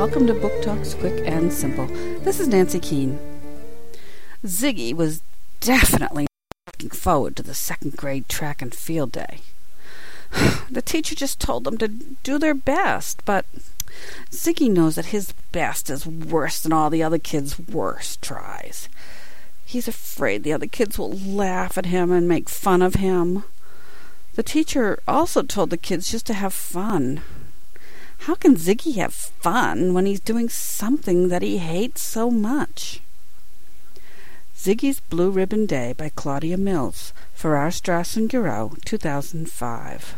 Welcome to Book Talks Quick and Simple. This is Nancy Keane. Ziggy was definitely looking forward to the second grade track and field day. The teacher just told them to do their best, but Ziggy knows that his best is worse than all the other kids' worst tries. He's afraid the other kids will laugh at him and make fun of him. The teacher also told the kids just to have fun. How can Ziggy have fun when he's doing something that he hates so much? Ziggy's Blue Ribbon Day by Claudia Mills, Farrar Straus and Giroux, 2005.